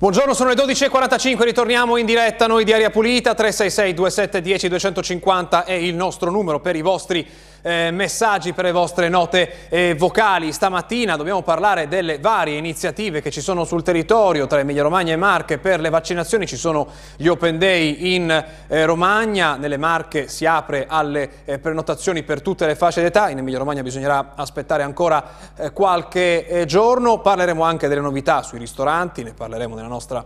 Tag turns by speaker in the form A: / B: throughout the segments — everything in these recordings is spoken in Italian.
A: Buongiorno, sono le 12.45, ritorniamo in diretta noi di Aria Pulita, 366 2710 250 è il nostro numero per i vostri eh, messaggi, per le vostre note eh, vocali. Stamattina dobbiamo parlare delle varie iniziative che ci sono sul territorio tra Emilia Romagna e Marche. Per le vaccinazioni, ci sono gli Open Day in eh, Romagna, nelle Marche si apre alle eh, prenotazioni per tutte le fasce d'età, in Emilia Romagna bisognerà aspettare ancora eh, qualche eh, giorno, parleremo anche delle novità sui ristoranti, ne parleremo nella nostra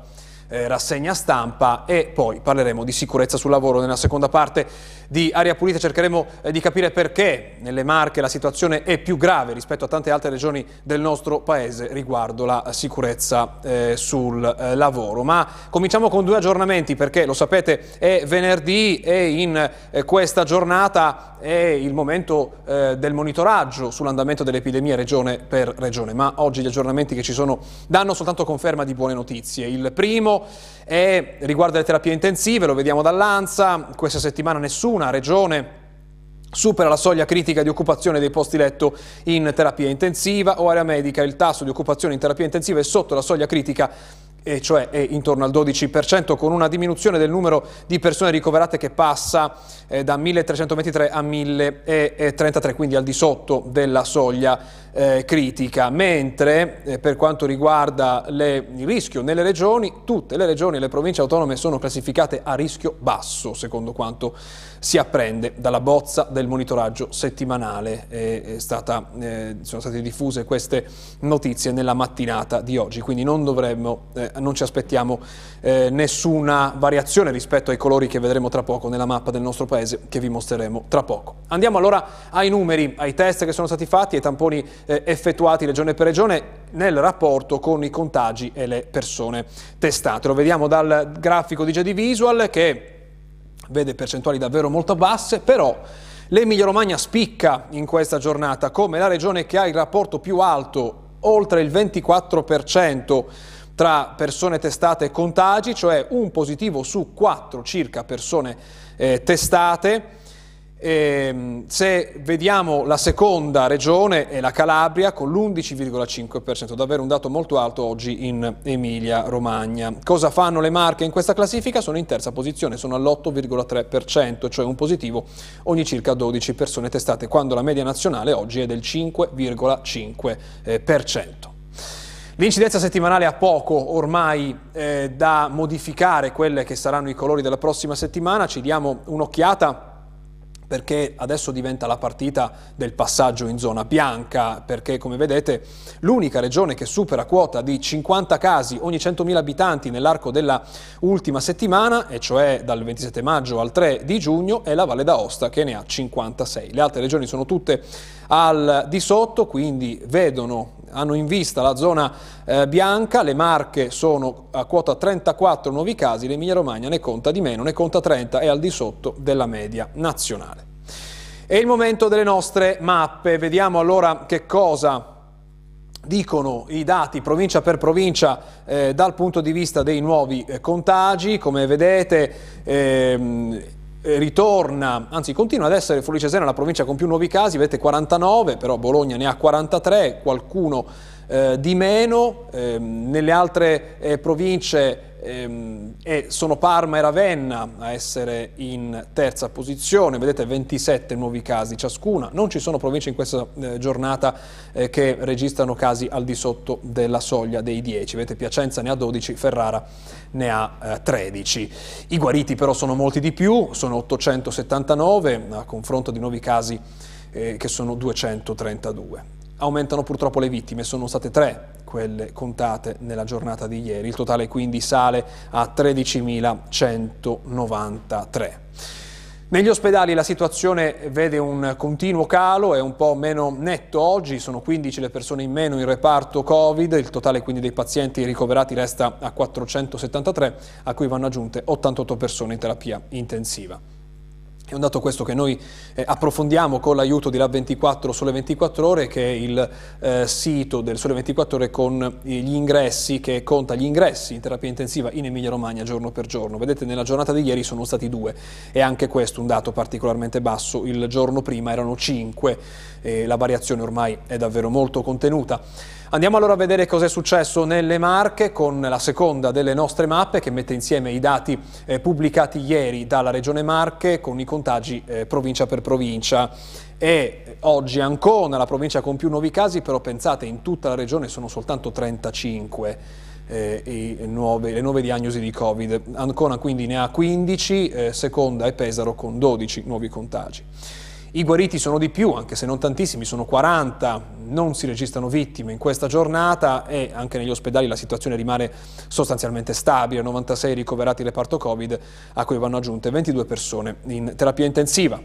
A: eh, rassegna stampa e poi parleremo di sicurezza sul lavoro nella seconda parte di Aria Pulita. Cercheremo eh, di capire perché nelle Marche la situazione è più grave rispetto a tante altre regioni del nostro paese riguardo la sicurezza eh, sul eh, lavoro. Ma cominciamo con due aggiornamenti perché lo sapete è venerdì e in eh, questa giornata è il momento eh, del monitoraggio sull'andamento dell'epidemia regione per regione. Ma oggi gli aggiornamenti che ci sono danno soltanto conferma di buone notizie. Il primo e riguarda le terapie intensive, lo vediamo dall'ANSA, questa settimana nessuna regione supera la soglia critica di occupazione dei posti letto in terapia intensiva o area medica, il tasso di occupazione in terapia intensiva è sotto la soglia critica e cioè è intorno al 12%, con una diminuzione del numero di persone ricoverate che passa eh, da 1323 a 1033, quindi al di sotto della soglia eh, critica, mentre eh, per quanto riguarda le, il rischio nelle regioni, tutte le regioni e le province autonome sono classificate a rischio basso, secondo quanto si apprende dalla bozza del monitoraggio settimanale. Stata, eh, sono state diffuse queste notizie nella mattinata di oggi, quindi non dovremmo eh, non ci aspettiamo eh, nessuna variazione rispetto ai colori che vedremo tra poco nella mappa del nostro paese che vi mostreremo tra poco. Andiamo allora ai numeri, ai test che sono stati fatti, ai tamponi eh, effettuati regione per regione nel rapporto con i contagi e le persone testate. Lo vediamo dal grafico di JD Visual che vede percentuali davvero molto basse, però l'Emilia Romagna spicca in questa giornata come la regione che ha il rapporto più alto, oltre il 24% tra persone testate e contagi, cioè un positivo su quattro circa persone eh, testate. E, ehm, se vediamo la seconda regione è la Calabria con l'11,5%, davvero un dato molto alto oggi in Emilia Romagna. Cosa fanno le marche in questa classifica? Sono in terza posizione, sono all'8,3%, cioè un positivo ogni circa 12 persone testate, quando la media nazionale oggi è del 5,5%. L'incidenza settimanale ha poco ormai eh, da modificare quelle che saranno i colori della prossima settimana, ci diamo un'occhiata perché adesso diventa la partita del passaggio in zona bianca, perché come vedete l'unica regione che supera quota di 50 casi ogni 100.000 abitanti nell'arco della ultima settimana, e cioè dal 27 maggio al 3 di giugno, è la Valle d'Aosta che ne ha 56. Le altre regioni sono tutte al di sotto, quindi vedono hanno in vista la zona eh, bianca, le Marche sono a quota 34 nuovi casi, l'Emilia Romagna ne conta di meno, ne conta 30 e al di sotto della media nazionale. È il momento delle nostre mappe, vediamo allora che cosa dicono i dati provincia per provincia eh, dal punto di vista dei nuovi eh, contagi, come vedete ehm, eh, ritorna, anzi continua ad essere Forlì Cesena la provincia con più nuovi casi, vedete 49, però Bologna ne ha 43, qualcuno eh, di meno, eh, nelle altre eh, province ehm, sono Parma e Ravenna a essere in terza posizione, vedete 27 nuovi casi ciascuna, non ci sono province in questa eh, giornata eh, che registrano casi al di sotto della soglia dei 10, vedete Piacenza ne ha 12, Ferrara ne ha 13. Eh, I guariti però sono molti di più, sono 879 a confronto di nuovi casi eh, che sono 232. Aumentano purtroppo le vittime, sono state tre quelle contate nella giornata di ieri, il totale quindi sale a 13.193. Negli ospedali la situazione vede un continuo calo, è un po' meno netto oggi, sono 15 le persone in meno in reparto Covid, il totale quindi dei pazienti ricoverati resta a 473, a cui vanno aggiunte 88 persone in terapia intensiva. È un dato questo che noi eh, approfondiamo con l'aiuto di Lab24 Sole 24 Ore, che è il eh, sito del Sole 24 Ore con gli ingressi, che conta gli ingressi in terapia intensiva in Emilia Romagna giorno per giorno. Vedete, nella giornata di ieri sono stati due e anche questo un dato particolarmente basso. Il giorno prima erano cinque, e la variazione ormai è davvero molto contenuta. Andiamo allora a vedere cosa è successo nelle Marche con la seconda delle nostre mappe che mette insieme i dati eh, pubblicati ieri dalla Regione Marche con i contagi eh, provincia per provincia. E oggi Ancona, la provincia con più nuovi casi, però pensate in tutta la regione sono soltanto 35 eh, nuove, le nuove diagnosi di Covid. Ancona quindi ne ha 15, eh, seconda è Pesaro con 12 nuovi contagi. I guariti sono di più, anche se non tantissimi, sono 40, non si registrano vittime in questa giornata e anche negli ospedali la situazione rimane sostanzialmente stabile, 96 ricoverati reparto Covid a cui vanno aggiunte 22 persone in terapia intensiva.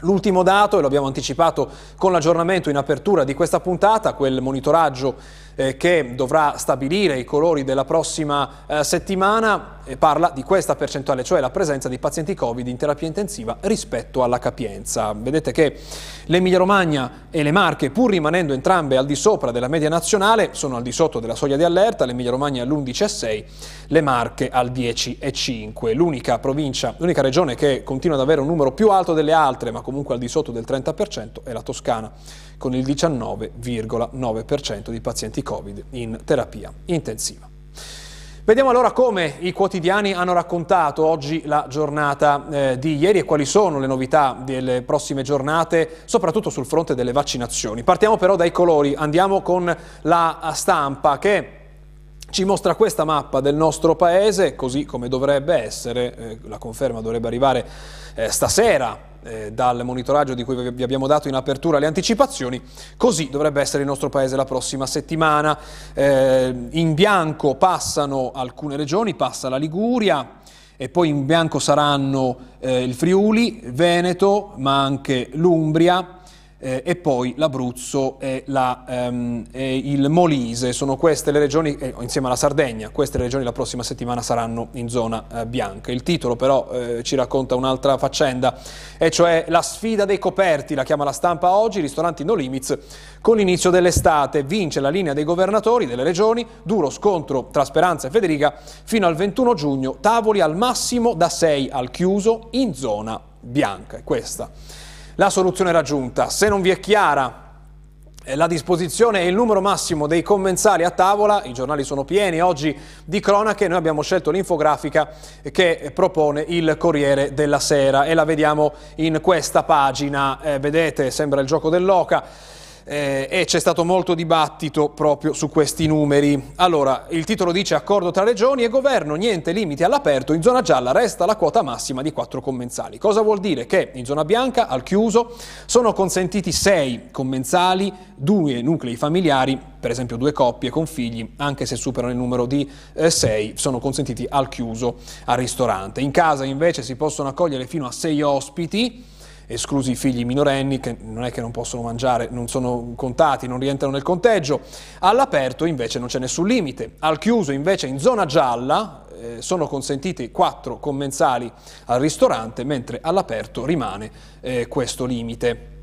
A: L'ultimo dato, e lo abbiamo anticipato con l'aggiornamento in apertura di questa puntata, quel monitoraggio eh, che dovrà stabilire i colori della prossima eh, settimana, parla di questa percentuale, cioè la presenza di pazienti Covid in terapia intensiva rispetto alla capienza. Vedete che l'Emilia Romagna e le Marche, pur rimanendo entrambe al di sopra della media nazionale, sono al di sotto della soglia di allerta, l'Emilia Romagna all'11,6, le Marche al 10,5. L'unica provincia, l'unica regione che continua ad avere un numero più alto delle altre, ma comunque al di sotto del 30%, è la Toscana con il 19,9% di pazienti Covid in terapia intensiva. Vediamo allora come i quotidiani hanno raccontato oggi la giornata eh, di ieri e quali sono le novità delle prossime giornate, soprattutto sul fronte delle vaccinazioni. Partiamo però dai colori, andiamo con la stampa che ci mostra questa mappa del nostro paese, così come dovrebbe essere, eh, la conferma dovrebbe arrivare eh, stasera eh, dal monitoraggio di cui vi abbiamo dato in apertura le anticipazioni, così dovrebbe essere il nostro paese la prossima settimana. Eh, in bianco passano alcune regioni, passa la Liguria, e poi in bianco saranno eh, il Friuli, Veneto, ma anche l'Umbria, eh, e poi l'Abruzzo e, la, ehm, e, il Molise. Sono queste le regioni, eh, insieme alla Sardegna, queste le regioni la prossima settimana saranno in zona eh, bianca. Il titolo però eh, ci racconta un'altra faccenda, e cioè la sfida dei coperti, la chiama la stampa oggi, ristoranti no limits, con l'inizio dell'estate vince la linea dei governatori delle regioni, duro scontro tra Speranza e Federica, fino al 21 giugno, tavoli al massimo da 6 al chiuso in zona bianca. Questa la soluzione raggiunta. Se non vi è chiara eh, la disposizione e il numero massimo dei commensali a tavola, i giornali sono pieni oggi di cronache, noi abbiamo scelto l'infografica che propone il Corriere della Sera e la vediamo in questa pagina, eh, vedete sembra il gioco dell'oca eh, e c'è stato molto dibattito proprio su questi numeri. Allora, il titolo dice accordo tra regioni e governo, niente limiti all'aperto, in zona gialla resta la quota massima di quattro commensali. Cosa vuol dire? Che in zona bianca, al chiuso, sono consentiti sei commensali, due nuclei familiari, per esempio due coppie con figli, anche se superano il numero di eh, sei, sono consentiti al chiuso al ristorante. In casa invece si possono accogliere fino a sei ospiti, esclusi i figli minorenni che non è che non possono mangiare, non sono contati, non rientrano nel conteggio. All'aperto invece non c'è nessun limite. Al chiuso invece in zona gialla eh, sono consentiti quattro commensali al ristorante, mentre all'aperto rimane eh, questo limite.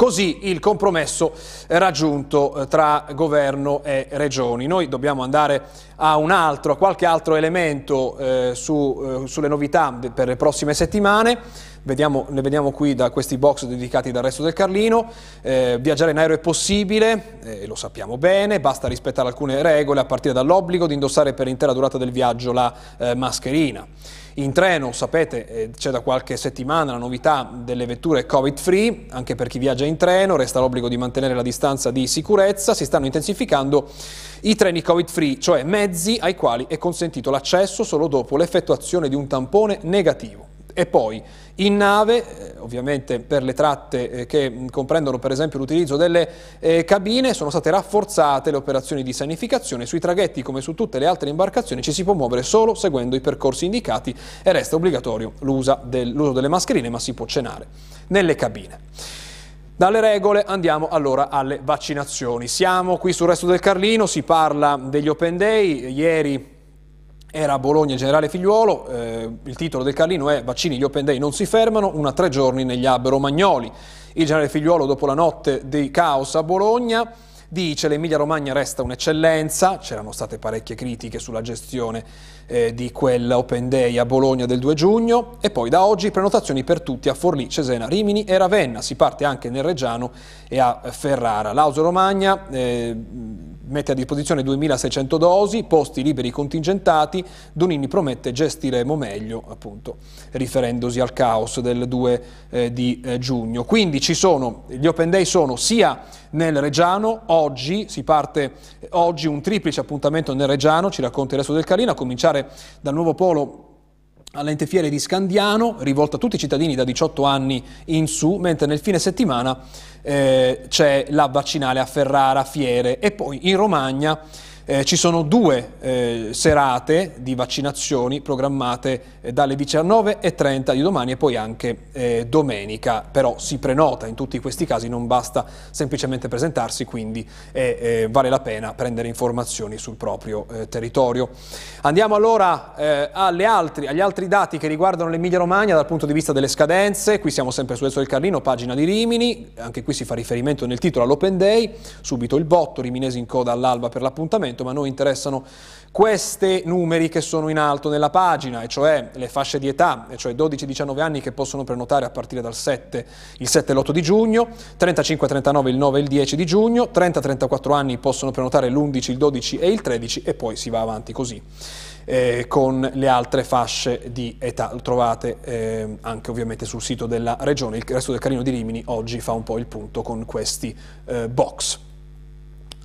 A: Così il compromesso raggiunto eh, tra governo e regioni. Noi dobbiamo andare a un altro, a qualche altro elemento eh, su, eh, sulle novità per le prossime settimane. Vediamo, ne vediamo qui da questi box dedicati dal resto del Carlino. Eh, viaggiare in aereo è possibile, eh, lo sappiamo bene, basta rispettare alcune regole a partire dall'obbligo di indossare per l'intera durata del viaggio la eh, mascherina. In treno, sapete, eh, c'è da qualche settimana la novità delle vetture Covid-free, anche per chi viaggia in treno, resta l'obbligo di mantenere la distanza di sicurezza, si stanno intensificando i treni Covid-free, cioè mezzi ai quali è consentito l'accesso solo dopo l'effettuazione di un tampone negativo. E poi in nave, eh, ovviamente per le tratte eh, che comprendono per esempio l'utilizzo delle eh, cabine, sono state rafforzate le operazioni di sanificazione. Sui traghetti, come su tutte le altre imbarcazioni, ci si può muovere solo seguendo i percorsi indicati e resta obbligatorio l'uso del, delle mascherine, ma si può cenare nelle cabine. Dalle regole andiamo allora alle vaccinazioni. Siamo qui sul resto del Carlino, si parla degli Open Day. Ieri era a Bologna Generale Figliuolo, eh, il titolo del Carlino è Vaccini, gli Open Day non si fermano, una tre giorni negli Abbero Magnoli. Il Generale Figliuolo dopo la notte di caos a Bologna dice l'Emilia Romagna resta un'eccellenza, c'erano state parecchie critiche sulla gestione eh, di quell'Open Day a Bologna del 2 giugno e poi da oggi prenotazioni per tutti a Forlì, Cesena, Rimini e Ravenna, si parte anche nel Reggiano e a Ferrara. L'Auso Romagna eh, mette a disposizione 2.600 dosi, posti liberi contingentati, Donini promette gestiremo meglio, appunto, riferendosi al caos del 2 eh, di eh, giugno. Quindi ci sono, gli Open Day sono sia nel Reggiano, oggi si parte, oggi un triplice appuntamento nel Reggiano, ci racconta il resto del Carlino, a cominciare dal nuovo polo all'ente fiere di Scandiano, rivolta a tutti i cittadini da 18 anni in su, mentre nel fine settimana eh, c'è la vaccinale a Ferrara, Fiere e poi in Romagna eh, ci sono due eh, serate di vaccinazioni programmate eh, dalle 19.30 di domani e poi anche eh, domenica, però si prenota in tutti questi casi, non basta semplicemente presentarsi, quindi eh, vale la pena prendere informazioni sul proprio eh, territorio. Andiamo allora altri, agli altri dati che riguardano l'Emilia Romagna dal punto di vista delle scadenze, qui siamo sempre su Ezzo del Carlino, pagina di Rimini, anche qui si fa riferimento nel titolo all'Open Day, subito il botto, riminesi in coda all'alba per l'appuntamento, ma a noi interessano questi numeri che sono in alto nella pagina, e cioè le fasce di età, e cioè 12-19 anni che possono prenotare a partire dal 7, il 7 e l'8 di giugno, 35-39 il 9 e il 10 di giugno, 30-34 anni possono prenotare l'11, il 12 e il 13 e poi si va avanti così. Eh, con le altre fasce di età. Lo trovate eh, anche ovviamente sul sito della regione. Il resto del Carino di Rimini oggi fa un po' il punto con questi eh, box.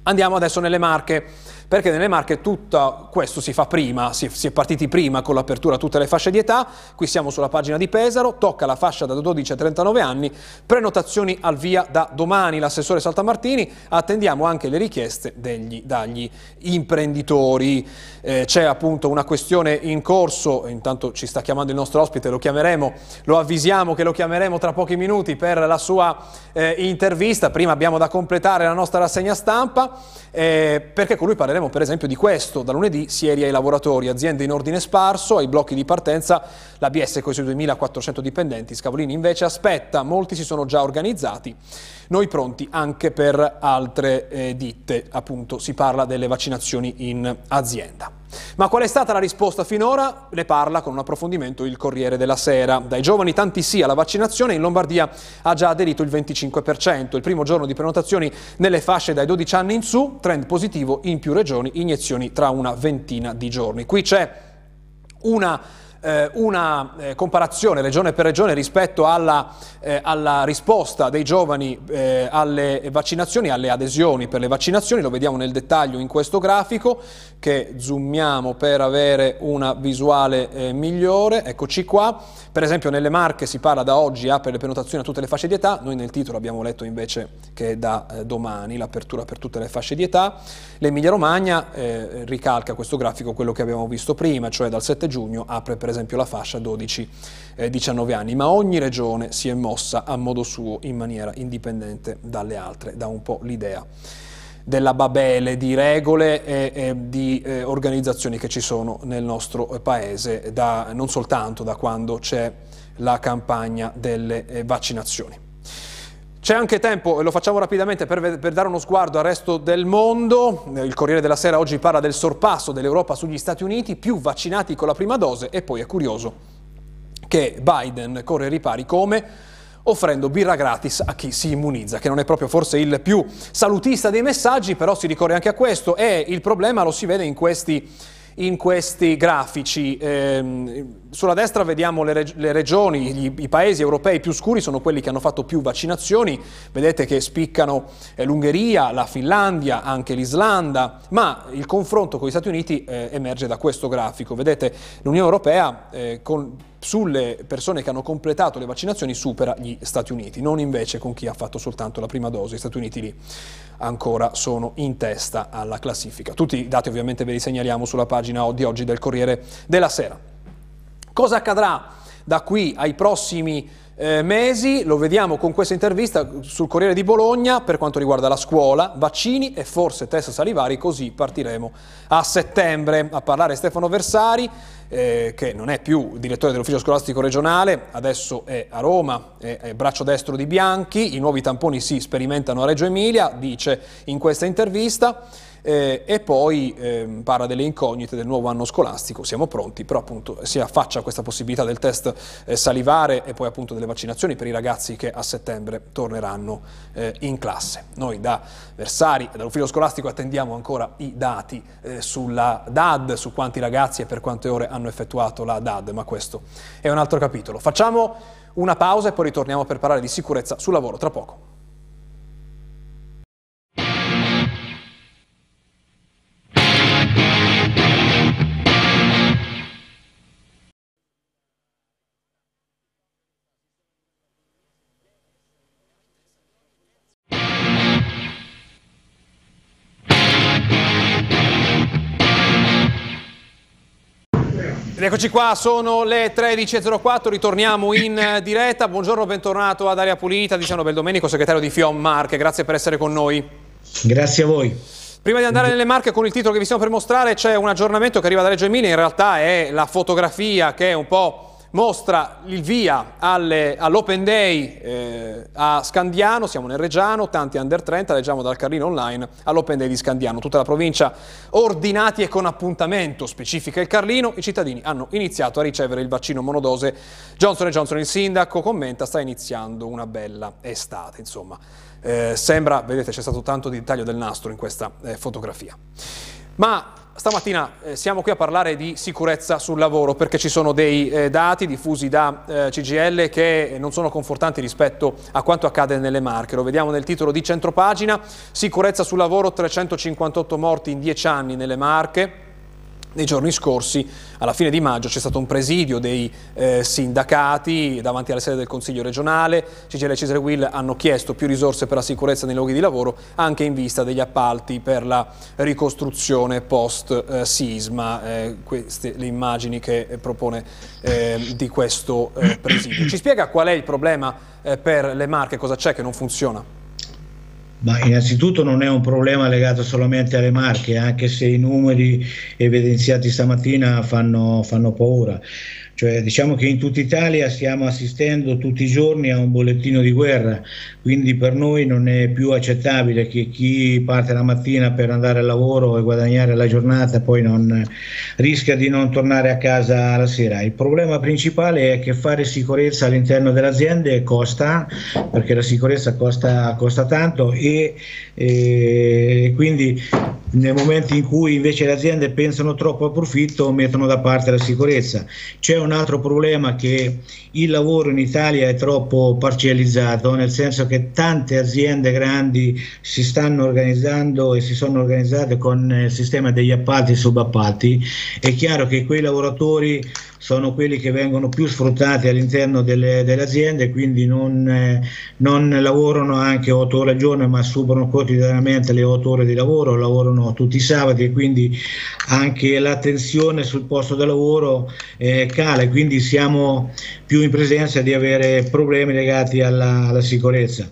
A: Andiamo adesso nelle Marche perché nelle Marche tutto questo si fa prima, si, si è partiti prima con l'apertura a tutte le fasce di età, qui siamo sulla pagina di Pesaro, tocca la fascia da 12 a 39 anni, prenotazioni al via da domani, l'assessore Saltamartini, attendiamo anche le richieste degli, dagli imprenditori, eh, c'è appunto una questione in corso, intanto ci sta chiamando il nostro ospite, lo chiameremo, lo avvisiamo che lo chiameremo tra pochi minuti per la sua eh, intervista, prima abbiamo da completare la nostra rassegna stampa, eh, perché con lui parleremo parleremo per esempio di questo. Da lunedì sieri ai lavoratori, aziende in ordine sparso, ai blocchi di partenza, la BS con i suoi 2400 dipendenti, Scavolini invece aspetta, molti si sono già organizzati, noi pronti anche per altre eh, ditte, appunto si parla delle vaccinazioni in azienda. Ma qual è stata la risposta finora? Ne parla con un approfondimento il Corriere della Sera. Dai giovani tanti sì alla vaccinazione, in Lombardia ha già aderito il 25%. Il primo giorno di prenotazioni nelle fasce dai 12 anni in su, trend positivo in più regioni, iniezioni tra una ventina di giorni. Qui c'è una eh, una eh, comparazione regione per regione rispetto alla, eh, alla risposta dei giovani eh, alle vaccinazioni, alle adesioni per le vaccinazioni, lo vediamo nel dettaglio in questo grafico che zoomiamo per avere una visuale eh, migliore, eccoci qua, per esempio nelle Marche si parla da oggi apre le prenotazioni a tutte le fasce di età, noi nel titolo abbiamo letto invece che è da eh, domani l'apertura per tutte le fasce di età, l'Emilia Romagna ricalca questo grafico quello che abbiamo visto prima, cioè dal 7 giugno apre per esempio la fascia 12-19 eh, anni, ma ogni regione si è mossa a modo suo in maniera indipendente dalle altre, da un po' l'idea della babele di regole e, e di eh, organizzazioni che ci sono nel nostro paese, da, non soltanto da quando c'è la campagna delle eh, vaccinazioni. C'è anche tempo, e lo facciamo rapidamente, per, per, dare uno sguardo al resto del mondo. Il Corriere della Sera oggi parla del sorpasso dell'Europa sugli Stati Uniti, più vaccinati con la prima dose e poi è curioso che Biden corre ripari come offrendo birra gratis a chi si immunizza, che non è proprio forse il più salutista dei messaggi, però si ricorre anche a questo e il problema lo si vede in questi in questi grafici. Eh, sulla destra vediamo le, reg le regioni, i paesi europei più scuri sono quelli che hanno fatto più vaccinazioni, vedete che spiccano eh, l'Ungheria, la Finlandia, anche l'Islanda, ma il confronto con gli Stati Uniti eh, emerge da questo grafico. Vedete l'Unione Europea eh, con sulle persone che hanno completato le vaccinazioni supera gli Stati Uniti, non invece con chi ha fatto soltanto la prima dose. Gli Stati Uniti lì ancora sono in testa alla classifica. Tutti i dati ovviamente ve li segnaliamo sulla pagina di oggi del Corriere della Sera. Cosa accadrà da qui ai prossimi eh, mesi. Lo vediamo con questa intervista sul Corriere di Bologna per quanto riguarda la scuola, vaccini e forse test salivari, così partiremo a settembre. A parlare Stefano Versari, eh, che non è più direttore dell'ufficio scolastico regionale, adesso è a Roma, è, è braccio destro di Bianchi, i nuovi tamponi si sperimentano a Reggio Emilia, dice in questa intervista eh, e poi eh, parla delle incognite del nuovo anno scolastico, siamo pronti, però appunto si affaccia questa possibilità del test eh, salivare e poi appunto delle vaccinazioni per i ragazzi che a settembre torneranno eh, in classe. Noi da Versari e dall'ufficio scolastico attendiamo ancora i dati eh, sulla DAD, su quanti ragazzi e per quante ore hanno effettuato la DAD, ma questo è un altro capitolo. Facciamo una pausa e poi ritorniamo per parlare di sicurezza sul lavoro tra poco. Eccoci qua, sono le 13.04, ritorniamo in diretta. Buongiorno, bentornato ad Aria Pulita, Tiziano Beldomenico, segretario di FIOM Marche. Grazie per essere con noi.
B: Grazie a voi.
A: Prima di andare nelle marche con il titolo che vi stiamo per mostrare c'è un aggiornamento che arriva da Reggio Emilia, in realtà è la fotografia che è un po' mostra il via all'Open Day eh, a Scandiano, siamo nel Reggiano, tanti under 30, leggiamo dal Carlino online all'Open Day di Scandiano, tutta la provincia ordinati e con appuntamento, specifica il Carlino, i cittadini hanno iniziato a ricevere il vaccino monodose Johnson Johnson, il sindaco commenta, sta iniziando una bella estate, insomma. Eh, sembra, vedete c'è stato tanto di dettaglio del nastro in questa eh, fotografia. Ma stamattina eh, siamo qui a parlare di sicurezza sul lavoro perché ci sono dei eh, dati diffusi da eh, CGL che non sono confortanti rispetto a quanto accade nelle Marche. Lo vediamo nel titolo di centropagina, sicurezza sul lavoro, 358 morti in 10 anni nelle Marche. Nei giorni scorsi, alla fine di maggio, c'è stato un presidio dei eh, sindacati davanti alla sede del Consiglio regionale. CGL e Cesare Will hanno chiesto più risorse per la sicurezza nei luoghi di lavoro, anche in vista degli appalti per la ricostruzione post-sisma. Eh, queste le immagini che propone eh, di questo eh, presidio. Ci spiega qual è il problema eh, per le marche, cosa c'è che non funziona?
B: Ma innanzitutto non è un problema legato solamente alle marche, anche se i numeri evidenziati stamattina fanno, fanno paura. Cioè, diciamo che in tutta Italia stiamo assistendo tutti i giorni a un bollettino di guerra, quindi per noi non è più accettabile che chi parte la mattina per andare al lavoro e guadagnare la giornata poi non, rischia di non tornare a casa la sera. Il problema principale è che fare sicurezza all'interno delle aziende costa, perché la sicurezza costa, costa tanto e, e quindi nel momento in cui invece le aziende pensano troppo al profitto mettono da parte la sicurezza. C'è un altro problema che il lavoro in Italia è troppo parcializzato, nel senso che tante aziende grandi si stanno organizzando e si sono organizzate con il sistema degli appalti e subappalti. È chiaro che quei lavoratori sono quelli che vengono più sfruttati all'interno delle, delle aziende, quindi non, eh, non, lavorano anche 8 ore al giorno, ma subano quotidianamente le 8 ore di lavoro, lavorano tutti i sabati e quindi anche l'attenzione sul posto di lavoro eh, cala, quindi siamo più in presenza di avere problemi legati alla, alla sicurezza.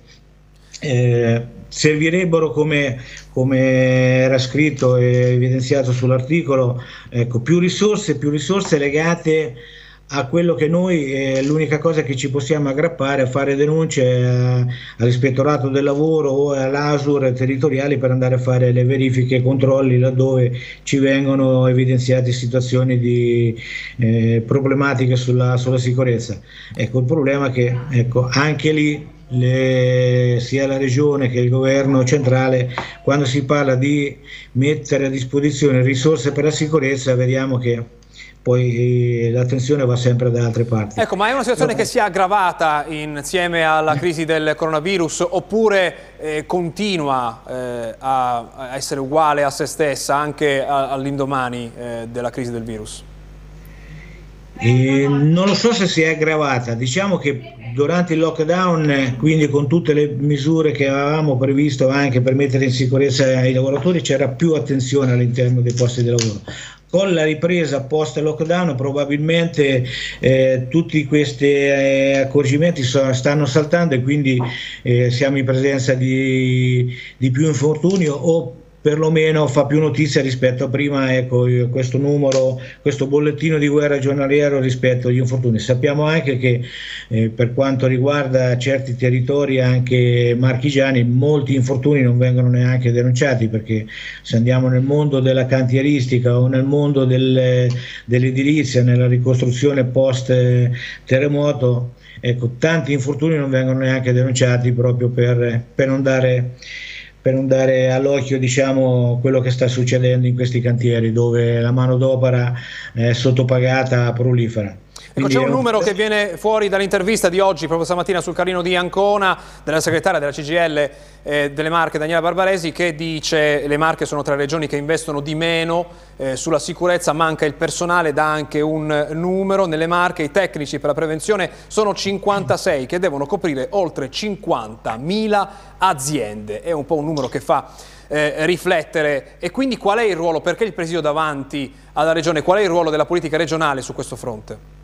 B: Eh, servirebbero come, come, era scritto e evidenziato sull'articolo ecco, più risorse, più risorse legate a quello che noi eh, l'unica cosa che ci possiamo aggrappare è fare denunce eh, all'ispettorato del lavoro o all'ASUR territoriali per andare a fare le verifiche e controlli laddove ci vengono evidenziate situazioni di eh, problematiche sulla, sulla, sicurezza. Ecco, il problema è che ecco, anche lì le, sia la regione che il governo centrale, quando si parla di mettere a disposizione risorse per la sicurezza, vediamo che poi l'attenzione va sempre da altre parti.
A: Ecco, ma è una situazione che si è aggravata insieme alla crisi del coronavirus oppure eh, continua eh, a, a, essere uguale a se stessa anche all'indomani eh, della crisi del virus?
B: E non lo so se si è aggravata, diciamo che durante il lockdown, quindi con tutte le misure che avevamo previsto anche per mettere in sicurezza i lavoratori, c'era più attenzione all'interno dei posti di lavoro. Con la ripresa post lockdown probabilmente eh, tutti questi eh, accorgimenti sono, stanno saltando e quindi eh, siamo in presenza di, di più infortuni o perlomeno fa più notizia rispetto a prima ecco, questo numero, questo bollettino di guerra giornaliero rispetto agli infortuni. Sappiamo anche che eh, per quanto riguarda certi territori anche marchigiani molti infortuni non vengono neanche denunciati perché se andiamo nel mondo della cantieristica o nel mondo del, dell'edilizia, nella ricostruzione post terremoto, ecco, tanti infortuni non vengono neanche denunciati proprio per, per non dare per non dare all'occhio diciamo, quello che sta succedendo in questi cantieri dove la manodopera è sottopagata prolifera.
A: Ecco, c'è un numero che viene fuori dall'intervista di oggi, proprio stamattina sul carino di Ancona, della segretaria della CGL eh, delle Marche, Daniela Barbaresi, che dice che le Marche sono tra le regioni che investono di meno eh, sulla sicurezza, manca il personale, dà anche un numero. Nelle Marche i tecnici per la prevenzione sono 56 che devono coprire oltre 50.000 aziende. È un po' un numero che fa eh, riflettere. E quindi qual è il ruolo, perché il presidio davanti alla regione, qual è il ruolo della politica regionale su questo fronte?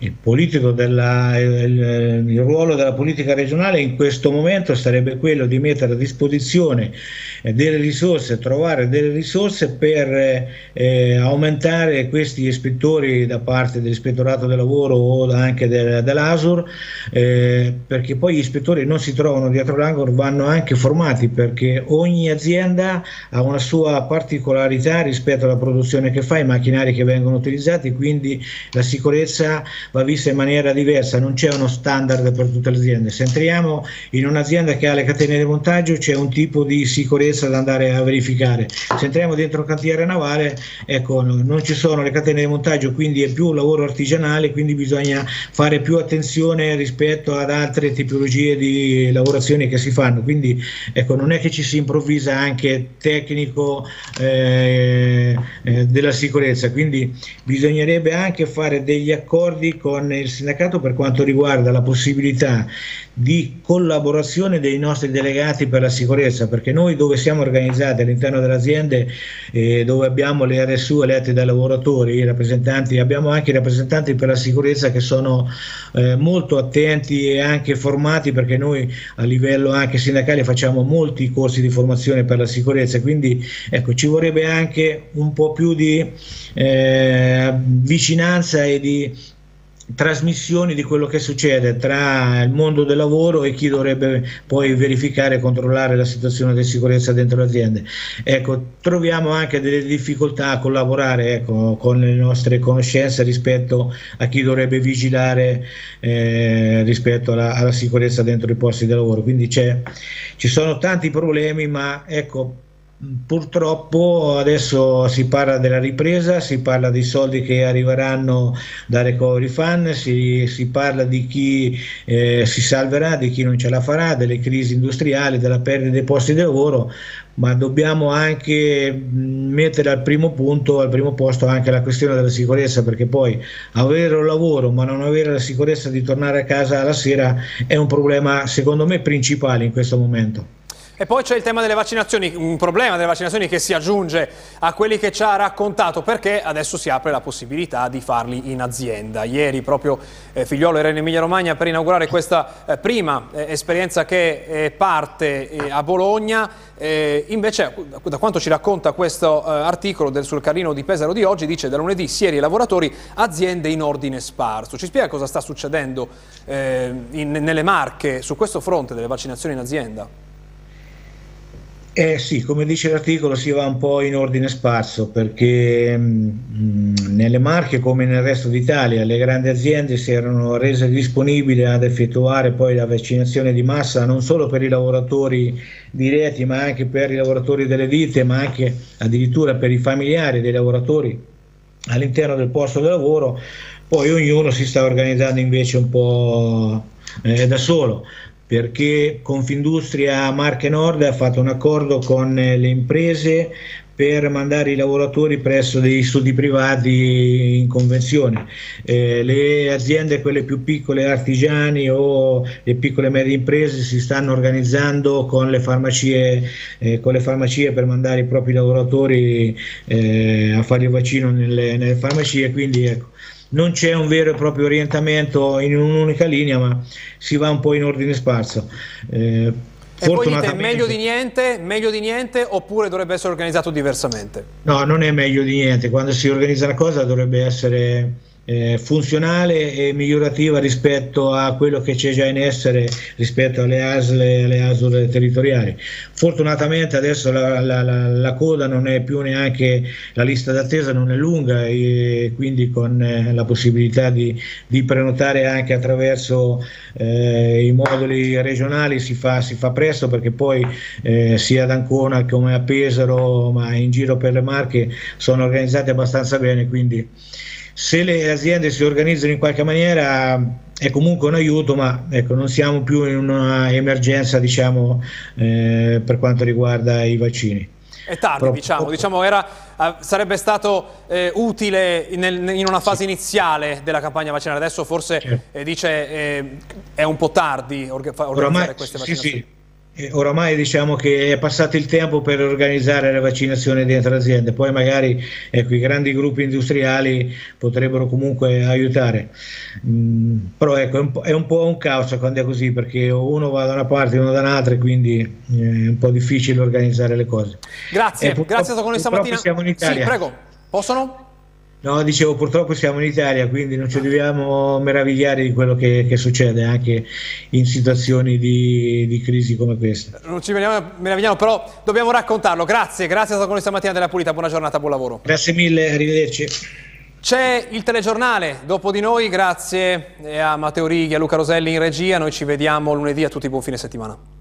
B: Il, della, il, il, ruolo della politica regionale in questo momento sarebbe quello di mettere a disposizione eh, delle risorse, trovare delle risorse per eh, aumentare questi ispettori da parte dell'ispettorato del lavoro o anche del, dell'ASUR, eh, perché poi gli ispettori non si trovano dietro l'angolo, vanno anche formati perché ogni azienda ha una sua particolarità rispetto alla produzione che fa, i macchinari che vengono utilizzati, quindi la sicurezza va vista in maniera diversa, non c'è uno standard per tutte le aziende. Se entriamo in un'azienda che ha le catene di montaggio c'è un tipo di sicurezza da andare a verificare. Se entriamo dentro un cantiere navale, ecco, non ci sono le catene di montaggio, quindi è più un lavoro artigianale, quindi bisogna fare più attenzione rispetto ad altre tipologie di lavorazioni che si fanno. Quindi ecco, non è che ci si improvvisa anche tecnico eh, eh, della sicurezza, quindi bisognerebbe anche fare degli accordi con il sindacato per quanto riguarda la possibilità di collaborazione dei nostri delegati per la sicurezza, perché noi dove siamo organizzati all'interno delle aziende, eh, dove abbiamo le RSU elette dai lavoratori, i rappresentanti, abbiamo anche i rappresentanti per la sicurezza che sono eh, molto attenti e anche formati, perché noi a livello anche sindacale facciamo molti corsi di formazione per la sicurezza, quindi ecco, ci vorrebbe anche un po' più di eh, vicinanza e di trasmissioni di quello che succede tra il mondo del lavoro e chi dovrebbe poi verificare e controllare la situazione di sicurezza dentro le aziende. Ecco, troviamo anche delle difficoltà a collaborare ecco, con le nostre conoscenze rispetto a chi dovrebbe vigilare eh, rispetto alla, alla, sicurezza dentro i posti di lavoro. Quindi ci sono tanti problemi, ma ecco, Purtroppo adesso si parla della ripresa, si parla dei soldi che arriveranno da Recovery Fund, si, si parla di chi eh, si salverà, di chi non ce la farà, delle crisi industriali, della perdita dei posti di lavoro, ma dobbiamo anche mettere al primo punto, al primo posto anche la questione della sicurezza, perché poi avere un lavoro ma non avere la sicurezza di tornare a casa la sera è un problema secondo me principale in questo momento.
A: E poi c'è il tema delle vaccinazioni, un problema delle vaccinazioni che si aggiunge a quelli che ci ha raccontato perché adesso si apre la possibilità di farli in azienda. Ieri proprio eh, Figliolo era in Emilia Romagna per inaugurare questa eh, prima eh, esperienza che eh, parte eh, a Bologna. Eh, invece da quanto ci racconta questo articolo del, sul Carlino di Pesaro di oggi dice da lunedì sieri e lavoratori aziende in ordine sparso. Ci spiega cosa sta succedendo in, nelle Marche su questo fronte delle vaccinazioni in azienda?
B: Eh sì, come dice l'articolo si va un po' in ordine sparso perché mh, mm, nelle Marche come nel resto d'Italia le grandi aziende si erano rese disponibili ad effettuare poi la vaccinazione di massa non solo per i lavoratori diretti ma anche per i lavoratori delle ditte ma anche addirittura per i familiari dei lavoratori all'interno del posto di lavoro, poi ognuno si sta organizzando invece un po' eh, da solo perché Confindustria Marche Nord ha fatto un accordo con le imprese per mandare i lavoratori presso degli studi privati in convenzione. Eh, le aziende, quelle più piccole, artigiani o le piccole e medie imprese si stanno organizzando con le farmacie, eh, con le farmacie per mandare i propri lavoratori eh, a fare il vaccino nelle, nelle farmacie, quindi ecco, non c'è un vero e proprio orientamento in un'unica linea, ma si va un po' in ordine sparso.
A: Eh, e poi dite meglio di niente, meglio di niente oppure dovrebbe essere organizzato diversamente?
B: No, non è meglio di niente, quando si organizza una cosa dovrebbe essere eh, funzionale e migliorativa rispetto a quello che c'è già in essere rispetto alle ASL e alle ASL territoriali. Fortunatamente adesso la, la, la, la, coda non è più neanche, la lista d'attesa non è lunga e quindi con eh, la possibilità di, di, prenotare anche attraverso eh, i moduli regionali si fa, si fa, presto perché poi eh, sia ad Ancona come a Pesaro ma in giro per le Marche sono organizzati abbastanza bene quindi se le aziende si organizzano in qualche maniera è comunque un aiuto, ma ecco, non siamo più in un'emergenza diciamo, eh, per quanto riguarda i vaccini.
A: È tardi, Però, diciamo, diciamo era, uh, sarebbe stato eh, utile nel, in una fase sì. iniziale della campagna vaccinale, adesso forse certo. eh, dice eh, è un po' tardi organizzare Oramai, queste vaccinazioni. Sì, sì.
B: Oramai diciamo che è passato il tempo per organizzare le vaccinazioni dentro l'azienda, poi magari ecco, i grandi gruppi industriali potrebbero comunque aiutare. Mm, però ecco, è un, è un, po' un caos quando è così, perché uno va da una parte e uno da un'altra, quindi è un po' difficile organizzare le cose.
A: Grazie, grazie a con noi stamattina.
B: Siamo in Italia.
A: Sì, prego, possono?
B: No, dicevo, purtroppo siamo in Italia, quindi non ci dobbiamo meravigliare di quello che, che succede anche in situazioni di, di, crisi come questa.
A: Non ci meravigliamo, però dobbiamo raccontarlo. Grazie, grazie a stato con noi stamattina della Pulita, buona giornata, buon lavoro.
B: Grazie mille, arrivederci.
A: C'è il telegiornale dopo di noi, grazie a Matteo Righi a Luca Roselli in regia, noi ci vediamo lunedì, a tutti buon fine settimana.